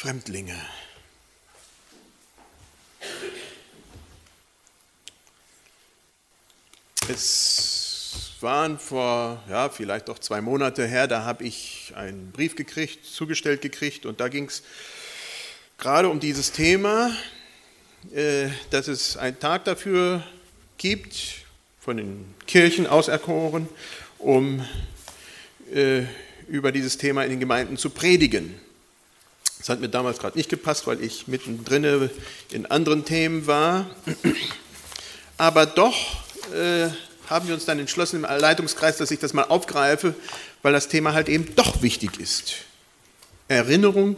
Fremdlinge. Es waren vor, ja, vielleicht doch zwei Monate her, da habe ich einen Brief gekriegt, zugestellt gekriegt und da ging es gerade um dieses Thema, äh, dass es einen Tag dafür gibt, von den Kirchen auserkoren, um äh, über dieses Thema in den Gemeinden zu predigen. Das hat mir damals gerade nicht gepasst, weil ich mittendrin in anderen Themen war. Aber doch äh, haben wir uns dann entschlossen im Leitungskreis, dass ich das mal aufgreife, weil das Thema halt eben doch wichtig ist. Erinnerung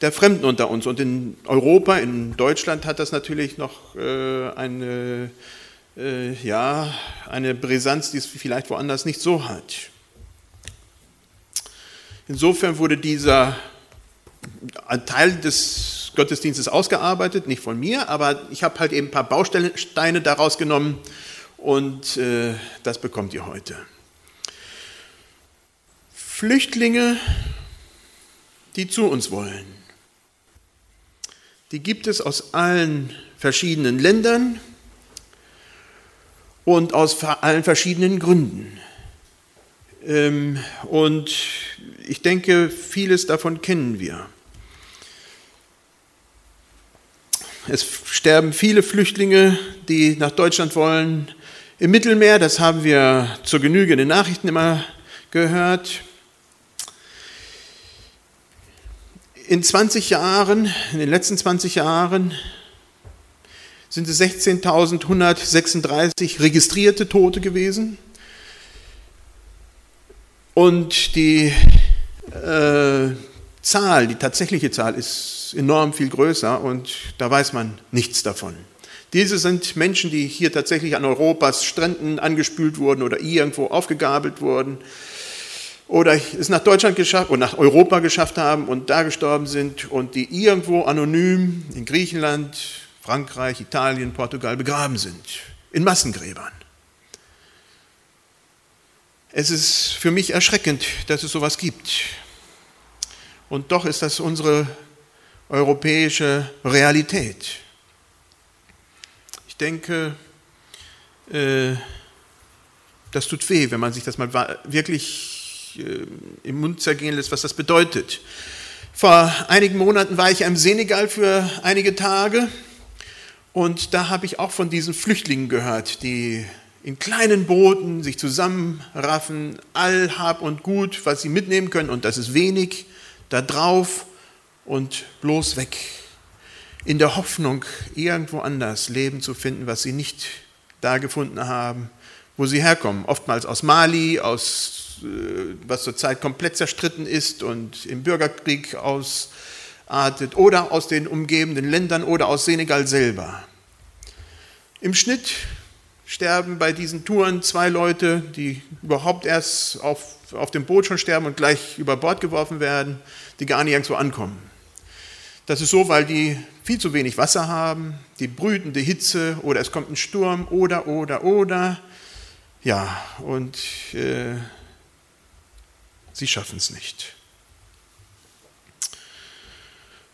der Fremden unter uns. Und in Europa, in Deutschland hat das natürlich noch äh, eine, äh, ja, eine Brisanz, die es vielleicht woanders nicht so hat. Insofern wurde dieser ein Teil des Gottesdienstes ausgearbeitet, nicht von mir, aber ich habe halt eben ein paar Bausteine daraus genommen und äh, das bekommt ihr heute. Flüchtlinge, die zu uns wollen, die gibt es aus allen verschiedenen Ländern und aus allen verschiedenen Gründen. Ähm, und ich denke, vieles davon kennen wir. Es sterben viele Flüchtlinge, die nach Deutschland wollen. Im Mittelmeer, das haben wir zur Genüge in den Nachrichten immer gehört. In 20 Jahren, in den letzten 20 Jahren, sind es 16.136 registrierte Tote gewesen. Und die äh, Zahl, die tatsächliche Zahl ist enorm viel größer und da weiß man nichts davon. Diese sind Menschen, die hier tatsächlich an Europas Stränden angespült wurden oder irgendwo aufgegabelt wurden oder es nach Deutschland geschafft und nach Europa geschafft haben und da gestorben sind und die irgendwo anonym in Griechenland, Frankreich, Italien, Portugal begraben sind, in Massengräbern. Es ist für mich erschreckend, dass es sowas gibt. Und doch ist das unsere europäische Realität. Ich denke, äh, das tut weh, wenn man sich das mal wirklich äh, im Mund zergehen lässt, was das bedeutet. Vor einigen Monaten war ich im Senegal für einige Tage und da habe ich auch von diesen Flüchtlingen gehört, die in kleinen Booten sich zusammenraffen, all Hab und Gut, was sie mitnehmen können, und das ist wenig, da drauf und bloß weg, in der Hoffnung, irgendwo anders Leben zu finden, was sie nicht da gefunden haben, wo sie herkommen. Oftmals aus Mali, aus, äh, was zurzeit komplett zerstritten ist und im Bürgerkrieg ausartet, oder aus den umgebenden Ländern oder aus Senegal selber. Im Schnitt sterben bei diesen Touren zwei Leute, die überhaupt erst auf, auf dem Boot schon sterben und gleich über Bord geworfen werden, die gar nirgendwo ankommen. Das ist so, weil die viel zu wenig Wasser haben, die brütende Hitze oder es kommt ein Sturm oder, oder, oder. Ja, und äh, sie schaffen es nicht.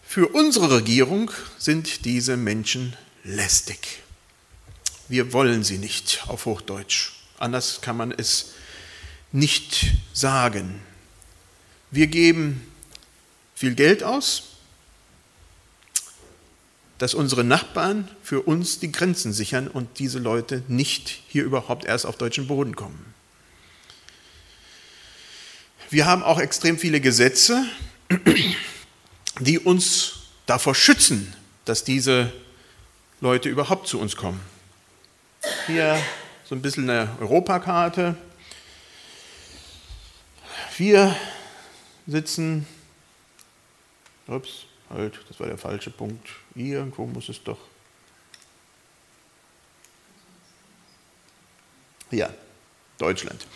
Für unsere Regierung sind diese Menschen lästig wir wollen sie nicht auf Hochdeutsch. Anders kann man es nicht sagen. Wir geben viel Geld aus, dass unsere Nachbarn für uns die Grenzen sichern und diese Leute nicht hier überhaupt erst auf deutschen Boden kommen. Wir haben auch extrem viele Gesetze, die uns davor schützen, dass diese Leute überhaupt zu uns kommen. Hier so ein bisschen eine Europakarte. Wir sitzen, ups, halt, das war der falsche Punkt. Irgendwo muss es doch. Ja, Deutschland.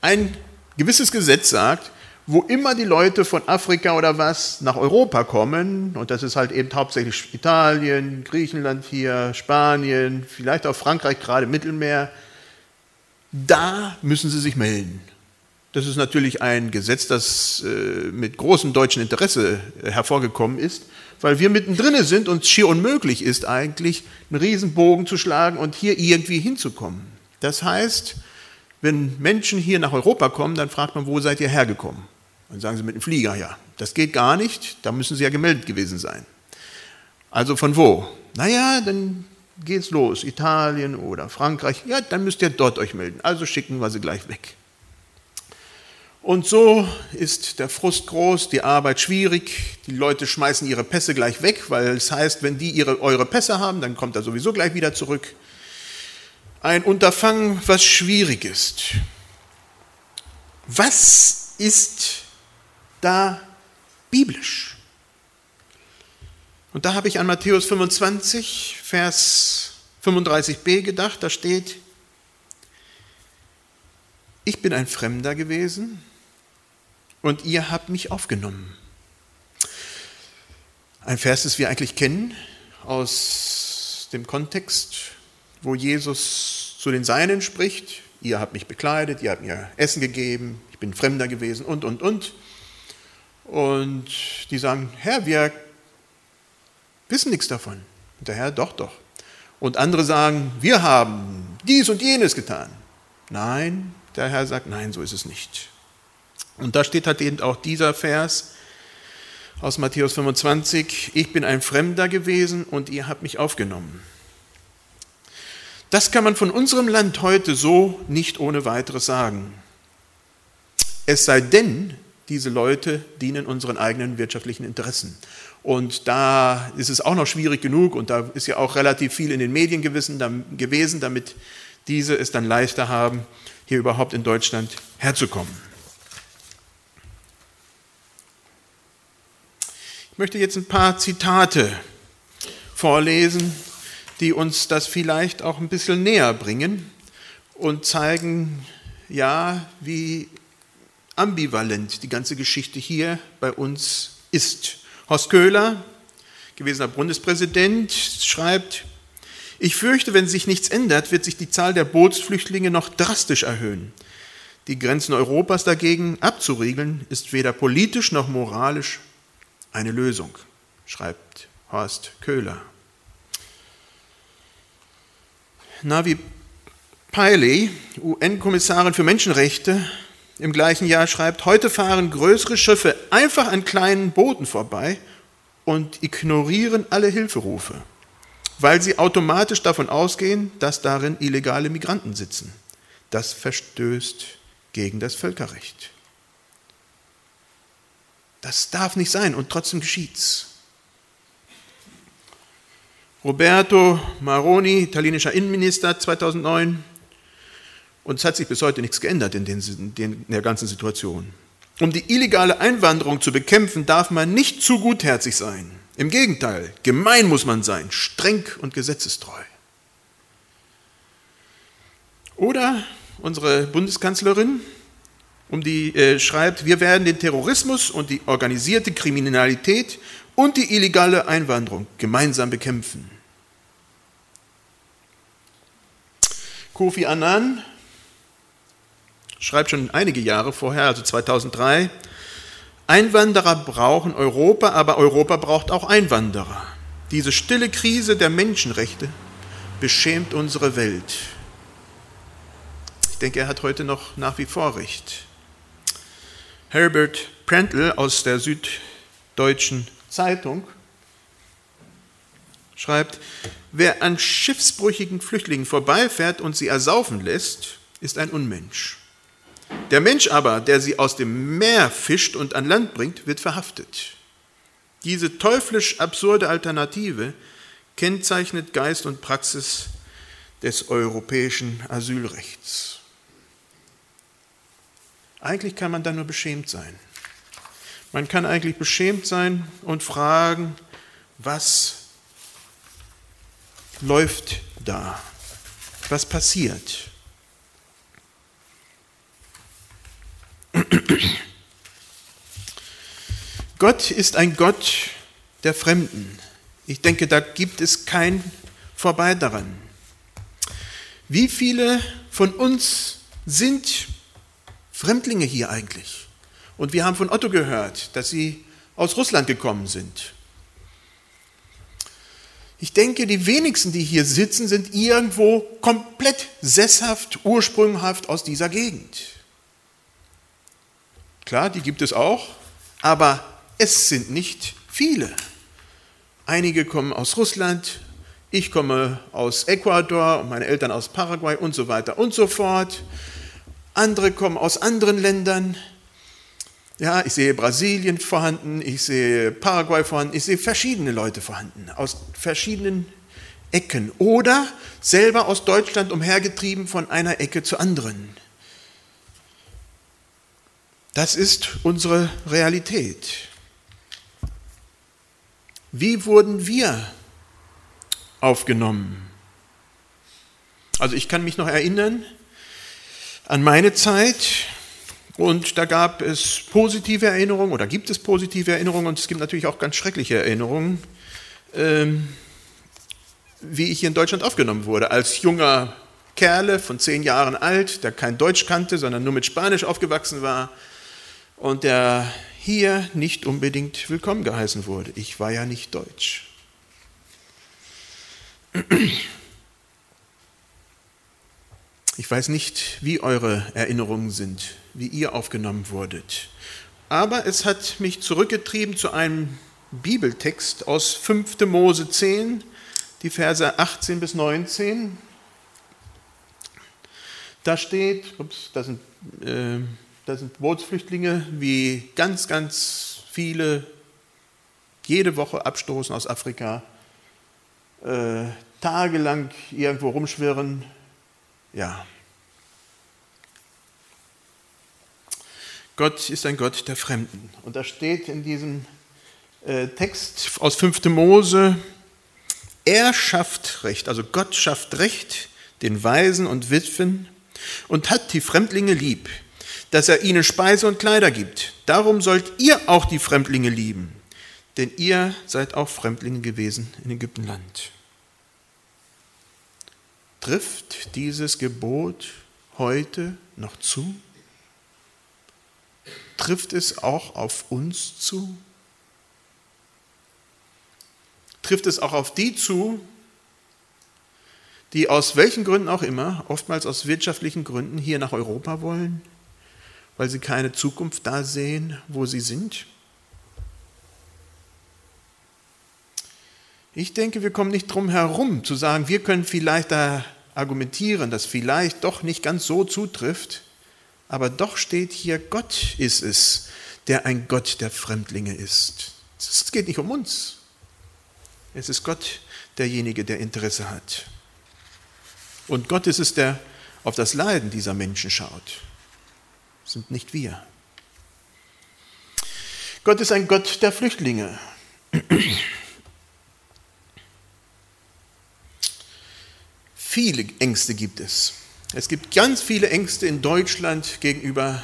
Ein gewisses Gesetz sagt, wo immer die Leute von Afrika oder was nach Europa kommen, und das ist halt eben hauptsächlich Italien, Griechenland hier, Spanien, vielleicht auch Frankreich, gerade Mittelmeer, da müssen sie sich melden. Das ist natürlich ein Gesetz, das äh, mit großem deutschen Interesse hervorgekommen ist, weil wir mittendrin sind und es schier unmöglich ist eigentlich, einen Riesenbogen zu schlagen und hier irgendwie hinzukommen. Das heißt, wenn Menschen hier nach Europa kommen, dann fragt man, wo seid ihr hergekommen? Dann sagen sie mit dem Flieger, ja. Das geht gar nicht, da müssen sie ja gemeldet gewesen sein. Also von wo? Naja, dann geht's los, Italien oder Frankreich. Ja, dann müsst ihr dort euch melden. Also schicken wir sie gleich weg. Und so ist der Frust groß, die Arbeit schwierig, die Leute schmeißen ihre Pässe gleich weg, weil es heißt, wenn die ihre, eure Pässe haben, dann kommt er sowieso gleich wieder zurück. Ein Unterfangen, was schwierig ist. Was ist da biblisch? Und da habe ich an Matthäus 25, Vers 35b gedacht, da steht, ich bin ein Fremder gewesen und ihr habt mich aufgenommen. Ein Vers, das wir eigentlich kennen aus dem Kontext, wo Jesus zu den Seinen spricht. Ihr habt mich bekleidet, ihr habt mir Essen gegeben, ich bin Fremder gewesen und, und, und. Und die sagen, Herr, wir wissen nichts davon. Und der Herr, doch, doch. Und andere sagen, wir haben dies und jenes getan. Nein, der Herr sagt, nein, so ist es nicht. Und da steht halt eben auch dieser Vers aus Matthäus 25, ich bin ein Fremder gewesen und ihr habt mich aufgenommen. Das kann man von unserem Land heute so nicht ohne weiteres sagen. Es sei denn, diese Leute dienen unseren eigenen wirtschaftlichen Interessen. Und da ist es auch noch schwierig genug und da ist ja auch relativ viel in den Medien gewesen, damit diese es dann leichter haben, hier überhaupt in Deutschland herzukommen. Ich möchte jetzt ein paar Zitate vorlesen, die uns das vielleicht auch ein bisschen näher bringen und zeigen, ja, wie ambivalent die ganze Geschichte hier bei uns ist. Horst Köhler, gewesener Bundespräsident, schreibt, ich fürchte, wenn sich nichts ändert, wird sich die Zahl der Bootsflüchtlinge noch drastisch erhöhen. Die Grenzen Europas dagegen abzuriegeln, ist weder politisch noch moralisch eine Lösung, schreibt Horst Köhler. Navi Pillay, UN-Kommissarin für Menschenrechte, im gleichen Jahr schreibt, heute fahren größere Schiffe einfach an kleinen Booten vorbei und ignorieren alle Hilferufe weil sie automatisch davon ausgehen, dass darin illegale Migranten sitzen. Das verstößt gegen das Völkerrecht. Das darf nicht sein und trotzdem geschieht's. Roberto Maroni, italienischer Innenminister 2009, und es hat sich bis heute nichts geändert in, den, in der ganzen Situation. Um die illegale Einwanderung zu bekämpfen, darf man nicht zu gutherzig sein. Im Gegenteil, gemein muss man sein, streng und gesetzestreu. Oder unsere Bundeskanzlerin, um die äh, schreibt, wir werden den Terrorismus und die organisierte Kriminalität und die illegale Einwanderung gemeinsam bekämpfen. Kofi Annan schreibt schon einige Jahre vorher, also 2003, Einwanderer brauchen Europa, aber Europa braucht auch Einwanderer. Diese stille Krise der Menschenrechte beschämt unsere Welt. Ich denke, er hat heute noch nach wie vor recht. Herbert Prantl aus der Süddeutschen Zeitung schreibt, wer an schiffsbrüchigen Flüchtlingen vorbeifährt und sie ersaufen lässt, ist ein Unmensch. Der Mensch aber, der sie aus dem Meer fischt und an Land bringt, wird verhaftet. Diese teuflisch absurde Alternative kennzeichnet Geist und Praxis des europäischen Asylrechts. Eigentlich kann man da nur beschämt sein. Man kann eigentlich beschämt sein und fragen, was läuft da? Was passiert? Gott ist ein Gott der Fremden. Ich denke, da gibt es kein Vorbei daran. Wie viele von uns sind Fremdlinge hier eigentlich. Und wir haben von Otto gehört, dass sie aus Russland gekommen sind. Ich denke, die wenigsten, die hier sitzen, sind irgendwo komplett sesshaft, ursprünghaft aus dieser Gegend. Klar, die gibt es auch, aber es sind nicht viele. Einige kommen aus Russland, ich komme aus Ecuador, meine Eltern aus Paraguay und so weiter und so fort. Andere kommen aus anderen Ländern. Ja, ich sehe Brasilien vorhanden, ich sehe Paraguay vorhanden, ich sehe verschiedene Leute vorhanden, aus verschiedenen Ecken oder selber aus Deutschland umhergetrieben von einer Ecke zur anderen. Das ist unsere Realität. Wie wurden wir aufgenommen? Also ich kann mich noch erinnern an meine Zeit und da gab es positive Erinnerungen oder gibt es positive Erinnerungen und es gibt natürlich auch ganz schreckliche Erinnerungen, ähm, wie ich hier in Deutschland aufgenommen wurde. Als junger Kerle von zehn Jahren alt, der kein Deutsch kannte, sondern nur mit Spanisch aufgewachsen war und der hier nicht unbedingt willkommen geheißen wurde. Ich war ja nicht deutsch. Ich weiß nicht, wie eure Erinnerungen sind, wie ihr aufgenommen wurdet. Aber es hat mich zurückgetrieben zu einem Bibeltext aus 5. Mose 10, die Verse 18 bis 19. Da steht, ups, da sind äh, da sind Bootsflüchtlinge, wie ganz, ganz viele jede Woche abstoßen aus Afrika, äh, tagelang irgendwo rumschwirren. Ja. Gott ist ein Gott der Fremden. Und da steht in diesem äh, Text aus 5. Mose, er schafft Recht, also Gott schafft Recht den Waisen und Witwen und hat die Fremdlinge lieb dass er ihnen Speise und Kleider gibt. Darum sollt ihr auch die Fremdlinge lieben, denn ihr seid auch Fremdlinge gewesen in Ägyptenland. Trifft dieses Gebot heute noch zu? Trifft es auch auf uns zu? Trifft es auch auf die zu, die aus welchen Gründen auch immer, oftmals aus wirtschaftlichen Gründen, hier nach Europa wollen? Weil sie keine Zukunft da sehen, wo sie sind? Ich denke, wir kommen nicht drum herum zu sagen, wir können vielleicht da argumentieren, dass vielleicht doch nicht ganz so zutrifft, aber doch steht hier, Gott ist es, der ein Gott der Fremdlinge ist. Es geht nicht um uns. Es ist Gott derjenige, der Interesse hat. Und Gott ist es, der auf das Leiden dieser Menschen schaut sind nicht wir. Gott ist ein Gott der Flüchtlinge. Viele Ängste gibt es. Es gibt ganz viele Ängste in Deutschland gegenüber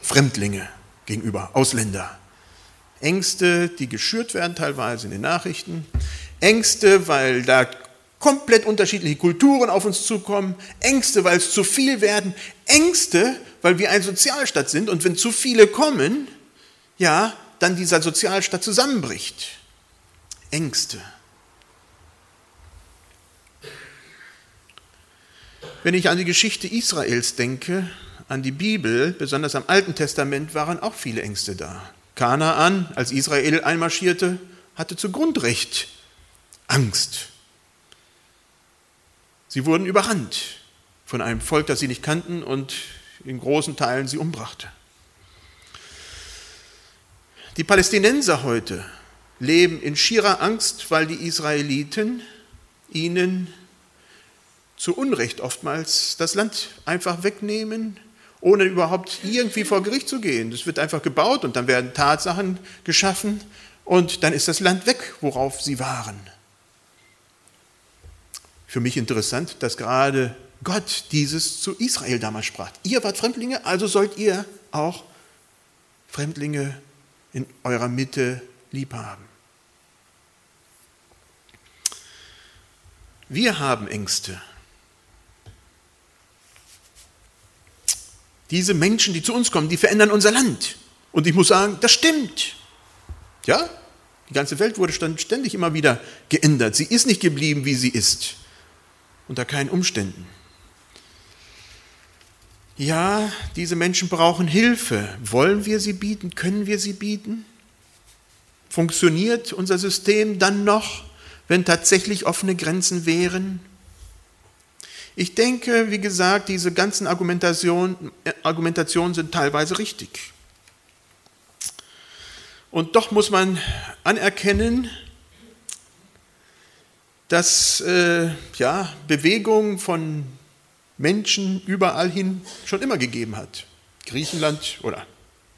Fremdlinge, gegenüber Ausländer. Ängste, die geschürt werden teilweise in den Nachrichten. Ängste, weil da komplett unterschiedliche Kulturen auf uns zukommen. Ängste, weil es zu viel werden. Ängste, weil wir ein Sozialstaat sind und wenn zu viele kommen, ja, dann dieser Sozialstaat zusammenbricht. Ängste. Wenn ich an die Geschichte Israels denke, an die Bibel, besonders am Alten Testament, waren auch viele Ängste da. Kanaan, als Israel einmarschierte, hatte zu Grundrecht Angst. Sie wurden überrannt von einem Volk, das sie nicht kannten und in großen Teilen sie umbrachte. Die Palästinenser heute leben in schierer Angst, weil die Israeliten ihnen zu Unrecht oftmals das Land einfach wegnehmen, ohne überhaupt irgendwie vor Gericht zu gehen. Es wird einfach gebaut und dann werden Tatsachen geschaffen und dann ist das Land weg, worauf sie waren. Für mich interessant, dass gerade Gott dieses zu Israel damals sprach. Ihr wart Fremdlinge, also sollt ihr auch Fremdlinge in eurer Mitte lieb haben. Wir haben Ängste. Diese Menschen, die zu uns kommen, die verändern unser Land. Und ich muss sagen, das stimmt. Ja, die ganze Welt wurde ständig immer wieder geändert. Sie ist nicht geblieben, wie sie ist, unter keinen Umständen. Ja, diese Menschen brauchen Hilfe. Wollen wir sie bieten? Können wir sie bieten? Funktioniert unser System dann noch, wenn tatsächlich offene Grenzen wären? Ich denke, wie gesagt, diese ganzen Argumentationen Argumentation sind teilweise richtig. Und doch muss man anerkennen, dass äh, ja, Bewegung von Menschen überall hin schon immer gegeben hat. Griechenland oder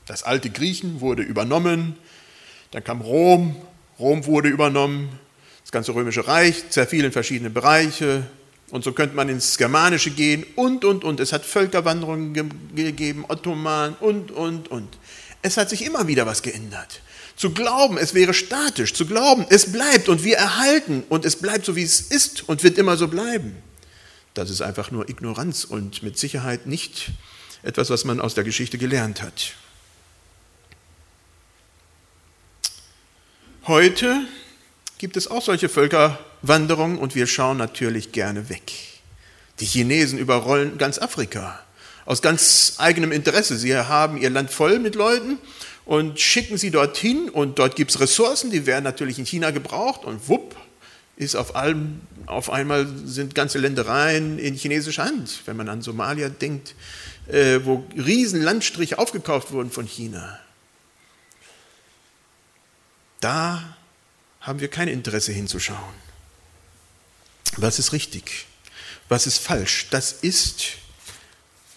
das alte Griechen wurde übernommen, dann kam Rom, Rom wurde übernommen, das ganze römische Reich zerfiel in verschiedene Bereiche und so könnte man ins Germanische gehen und, und, und. Es hat Völkerwanderungen gegeben, Ottoman und, und, und. Es hat sich immer wieder was geändert. Zu glauben, es wäre statisch, zu glauben, es bleibt und wir erhalten und es bleibt so, wie es ist und wird immer so bleiben, das ist einfach nur Ignoranz und mit Sicherheit nicht etwas, was man aus der Geschichte gelernt hat. Heute gibt es auch solche Völkerwanderungen und wir schauen natürlich gerne weg. Die Chinesen überrollen ganz Afrika aus ganz eigenem Interesse. Sie haben ihr Land voll mit Leuten und schicken sie dorthin und dort gibt es Ressourcen, die werden natürlich in China gebraucht und wupp, ist auf, allem, auf einmal sind ganze Ländereien in chinesischer Hand, wenn man an Somalia denkt, äh, wo riesen Landstriche aufgekauft wurden von China. Da haben wir kein Interesse hinzuschauen. Was ist richtig? Was ist falsch? Das ist,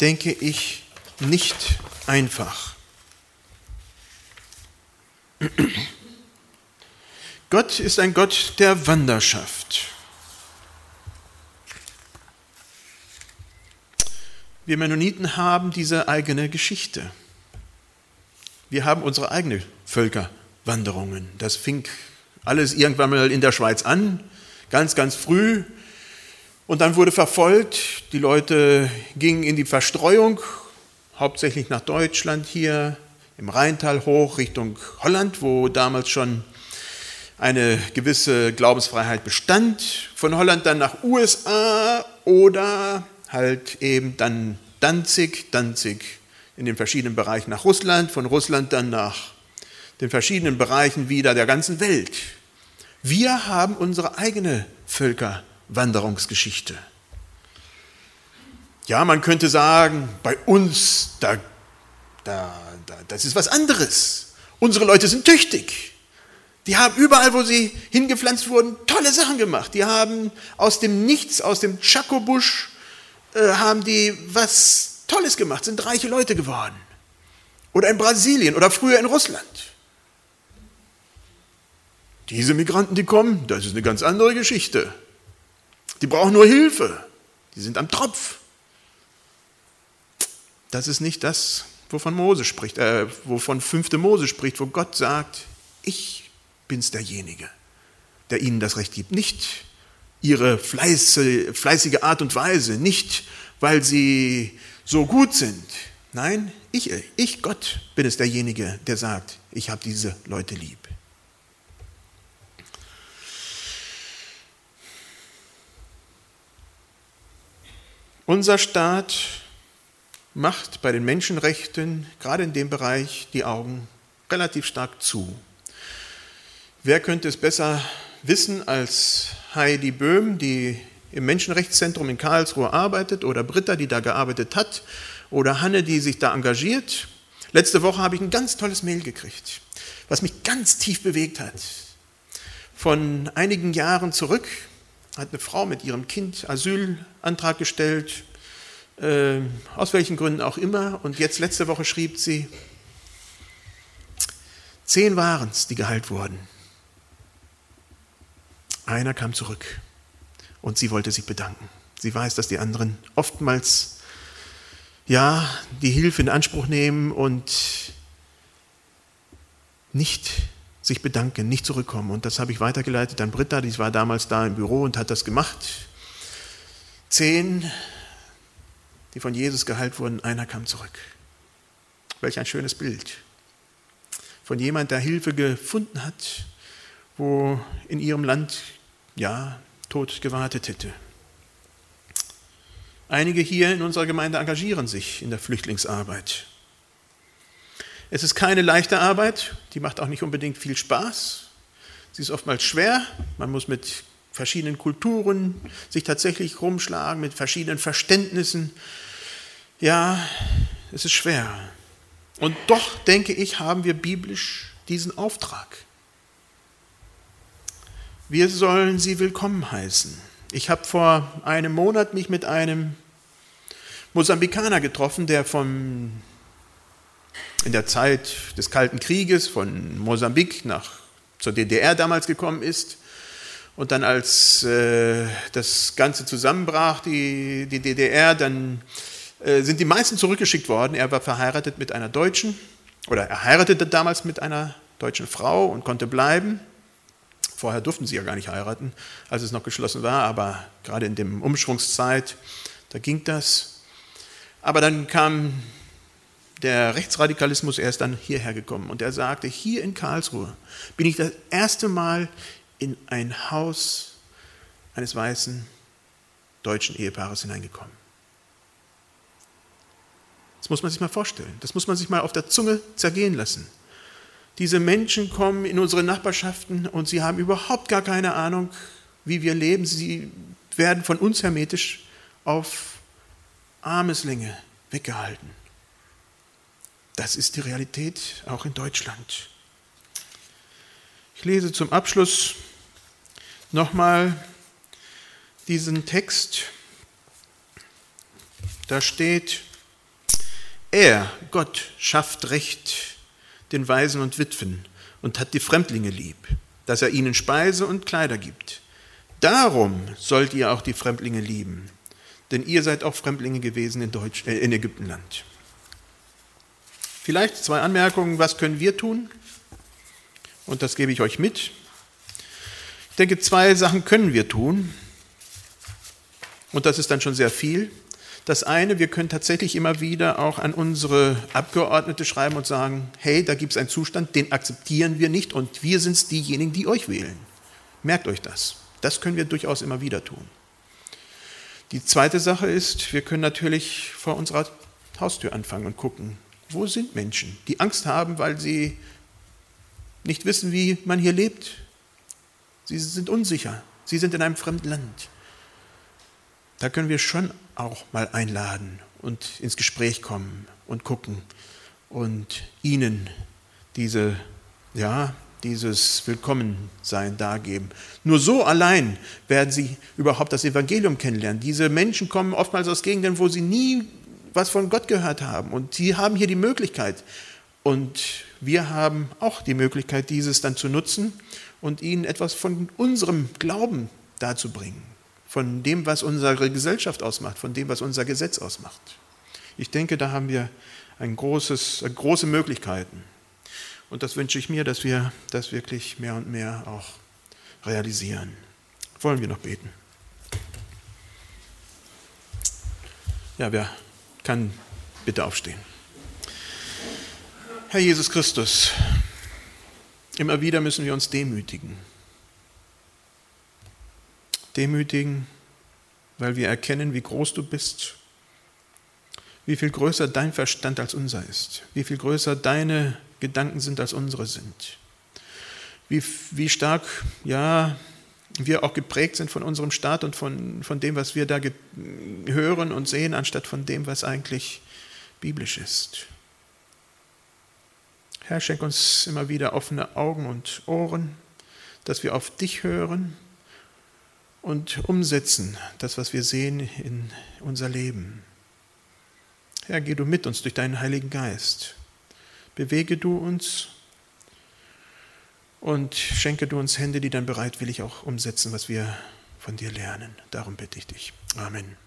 denke ich, nicht einfach. Gott ist ein Gott der Wanderschaft. Wir Mennoniten haben diese eigene Geschichte. Wir haben unsere eigene Völkerwanderungen. Das fing alles irgendwann mal in der Schweiz an, ganz, ganz früh. Und dann wurde verfolgt. Die Leute gingen in die Verstreuung, hauptsächlich nach Deutschland hier, im Rheintal hoch Richtung Holland, wo damals schon eine gewisse Glaubensfreiheit bestand. Von Holland dann nach USA oder halt eben dann Danzig, Danzig in den verschiedenen Bereichen nach Russland, von Russland dann nach den verschiedenen Bereichen wieder der ganzen Welt. Wir haben unsere eigene Völkerwanderungsgeschichte. Ja, man könnte sagen, bei uns, da da, da, das ist was anderes. Unsere Leute sind tüchtig. Die haben überall, wo sie hingepflanzt wurden, tolle Sachen gemacht. Die haben aus dem Nichts, aus dem Chaco-Busch, äh, haben die was Tolles gemacht, sind reiche Leute geworden. Oder in Brasilien oder früher in Russland. Diese Migranten, die kommen, das ist eine ganz andere Geschichte. Die brauchen nur Hilfe. Die sind am Tropf. Das ist nicht das, wovon Mose spricht, äh, wovon 5. Mose spricht, wo Gott sagt, ich bin's derjenige, der ihnen das Recht gibt. Nicht ihre fleiße, fleißige Art und Weise, nicht weil sie so gut sind. Nein, ich, ich Gott bin es derjenige, der sagt, ich habe diese Leute lieb. Unser Staat macht bei den Menschenrechten, gerade in dem Bereich, die Augen relativ stark zu. Wer könnte es besser wissen als Heidi Böhm, die im Menschenrechtszentrum in Karlsruhe arbeitet, oder Britta, die da gearbeitet hat, oder Hanne, die sich da engagiert. Letzte Woche habe ich ein ganz tolles Mail gekriegt, was mich ganz tief bewegt hat. Von einigen Jahren zurück hat eine Frau mit ihrem Kind Asylantrag gestellt äh, aus welchen Gründen auch immer. Und jetzt letzte Woche schrieb sie, zehn waren es, die geheilt wurden. Einer kam zurück und sie wollte sich bedanken. Sie weiß, dass die anderen oftmals ja die Hilfe in Anspruch nehmen und nicht sich bedanken, nicht zurückkommen. Und das habe ich weitergeleitet an Britta, die war damals da im Büro und hat das gemacht. Zehn die von Jesus geheilt wurden, einer kam zurück. Welch ein schönes Bild. Von jemand, der Hilfe gefunden hat, wo in ihrem Land ja Tod gewartet hätte. Einige hier in unserer Gemeinde engagieren sich in der Flüchtlingsarbeit. Es ist keine leichte Arbeit, die macht auch nicht unbedingt viel Spaß. Sie ist oftmals schwer, man muss mit verschiedenen Kulturen sich tatsächlich rumschlagen, mit verschiedenen Verständnissen. Ja, es ist schwer. Und doch, denke ich, haben wir biblisch diesen Auftrag. Wir sollen sie willkommen heißen. Ich habe vor einem Monat mich mit einem Mosambikaner getroffen, der vom, in der Zeit des Kalten Krieges von Mosambik nach, zur DDR damals gekommen ist. Und dann, als äh, das Ganze zusammenbrach, die, die DDR, dann sind die meisten zurückgeschickt worden. Er war verheiratet mit einer Deutschen, oder er heiratete damals mit einer deutschen Frau und konnte bleiben. Vorher durften sie ja gar nicht heiraten, als es noch geschlossen war, aber gerade in der Umschwungszeit, da ging das. Aber dann kam der Rechtsradikalismus, er ist dann hierher gekommen und er sagte, hier in Karlsruhe bin ich das erste Mal in ein Haus eines weißen deutschen Ehepaares hineingekommen. Muss man sich mal vorstellen, das muss man sich mal auf der Zunge zergehen lassen. Diese Menschen kommen in unsere Nachbarschaften und sie haben überhaupt gar keine Ahnung, wie wir leben. Sie werden von uns hermetisch auf Armeslänge weggehalten. Das ist die Realität auch in Deutschland. Ich lese zum Abschluss nochmal diesen Text. Da steht, er, Gott, schafft Recht den Waisen und Witwen und hat die Fremdlinge lieb, dass er ihnen Speise und Kleider gibt. Darum sollt ihr auch die Fremdlinge lieben, denn ihr seid auch Fremdlinge gewesen in, Deutsch, äh, in Ägyptenland. Vielleicht zwei Anmerkungen, was können wir tun? Und das gebe ich euch mit. Ich denke, zwei Sachen können wir tun. Und das ist dann schon sehr viel. Das eine, wir können tatsächlich immer wieder auch an unsere Abgeordnete schreiben und sagen, hey, da gibt es einen Zustand, den akzeptieren wir nicht und wir sind es diejenigen, die euch wählen. Merkt euch das. Das können wir durchaus immer wieder tun. Die zweite Sache ist, wir können natürlich vor unserer Haustür anfangen und gucken, wo sind Menschen, die Angst haben, weil sie nicht wissen, wie man hier lebt. Sie sind unsicher. Sie sind in einem fremden Land. Da können wir schon auch mal einladen und ins Gespräch kommen und gucken und ihnen diese, ja, dieses Willkommensein dargeben. Nur so allein werden sie überhaupt das Evangelium kennenlernen. Diese Menschen kommen oftmals aus Gegenden, wo sie nie was von Gott gehört haben. Und sie haben hier die Möglichkeit. Und wir haben auch die Möglichkeit, dieses dann zu nutzen und ihnen etwas von unserem Glauben darzubringen von dem, was unsere Gesellschaft ausmacht, von dem, was unser Gesetz ausmacht. Ich denke, da haben wir ein großes, große Möglichkeiten. Und das wünsche ich mir, dass wir das wirklich mehr und mehr auch realisieren. Wollen wir noch beten? Ja, wer kann bitte aufstehen? Herr Jesus Christus, immer wieder müssen wir uns demütigen demütigen, weil wir erkennen, wie groß du bist, wie viel größer dein Verstand als unser ist, wie viel größer deine Gedanken sind als unsere sind, wie, wie stark, ja, wir auch geprägt sind von unserem Staat und von, von dem, was wir da hören und sehen, anstatt von dem, was eigentlich biblisch ist. Herr, schenk uns immer wieder offene Augen und Ohren, dass wir auf dich hören und umsetzen, das, was wir sehen, in unser Leben. Herr, geh du mit uns durch deinen Heiligen Geist. Bewege du uns und schenke du uns Hände, die dann bereitwillig auch umsetzen, was wir von dir lernen. Darum bitte ich dich. Amen.